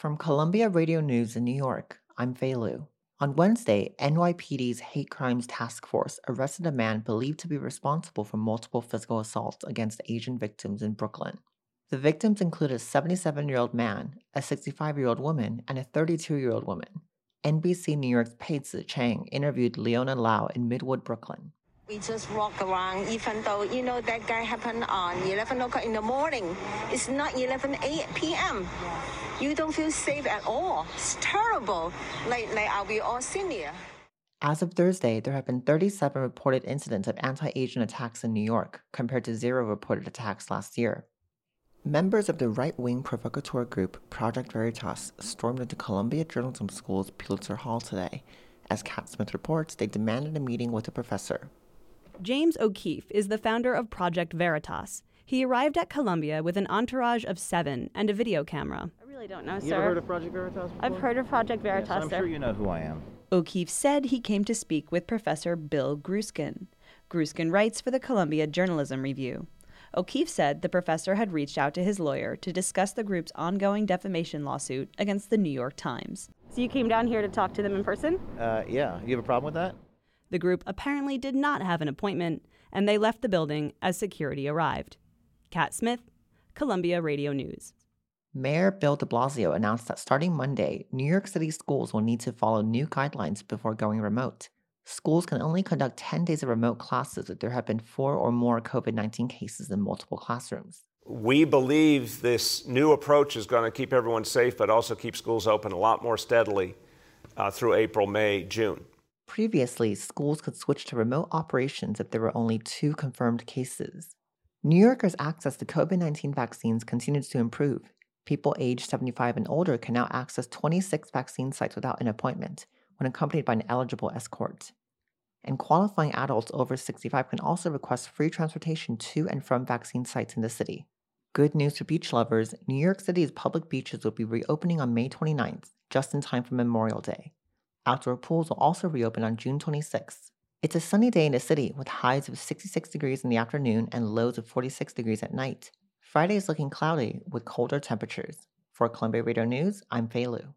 From Columbia Radio News in New York, I'm Fei Lu. On Wednesday, NYPD's Hate Crimes Task Force arrested a man believed to be responsible for multiple physical assaults against Asian victims in Brooklyn. The victims include a 77 year old man, a 65 year old woman, and a 32 year old woman. NBC New York's Paige Chang interviewed Leona Lau in Midwood, Brooklyn. We just walk around, even though, you know, that guy happened on 11 o'clock in the morning. It's not 11 p.m. You don't feel safe at all. It's terrible. Like, like are we all senior? As of Thursday, there have been 37 reported incidents of anti Asian attacks in New York, compared to zero reported attacks last year. Members of the right wing provocateur group Project Veritas stormed into Columbia Journalism School's Pulitzer Hall today. As Cat Smith reports, they demanded a meeting with a professor. James O'Keefe is the founder of Project Veritas. He arrived at Columbia with an entourage of seven and a video camera. I really don't know, You sir. ever heard of Project Veritas before? I've heard of Project Veritas, Yes, I'm sir. sure you know who I am. O'Keefe said he came to speak with Professor Bill Grueskin. Grueskin writes for the Columbia Journalism Review. O'Keefe said the professor had reached out to his lawyer to discuss the group's ongoing defamation lawsuit against the New York Times. So you came down here to talk to them in person? Uh, yeah. You have a problem with that? The group apparently did not have an appointment, and they left the building as security arrived. Kat Smith, Columbia Radio News. Mayor Bill de Blasio announced that starting Monday, New York City schools will need to follow new guidelines before going remote. Schools can only conduct 10 days of remote classes if there have been four or more COVID 19 cases in multiple classrooms. We believe this new approach is going to keep everyone safe, but also keep schools open a lot more steadily uh, through April, May, June. Previously, schools could switch to remote operations if there were only two confirmed cases. New Yorkers' access to COVID 19 vaccines continues to improve. People aged 75 and older can now access 26 vaccine sites without an appointment when accompanied by an eligible escort. And qualifying adults over 65 can also request free transportation to and from vaccine sites in the city. Good news for beach lovers New York City's public beaches will be reopening on May 29th, just in time for Memorial Day. Outdoor pools will also reopen on June 26th. It's a sunny day in the city with highs of 66 degrees in the afternoon and lows of 46 degrees at night. Friday is looking cloudy with colder temperatures. For Columbia Radio News, I'm Fei Lu.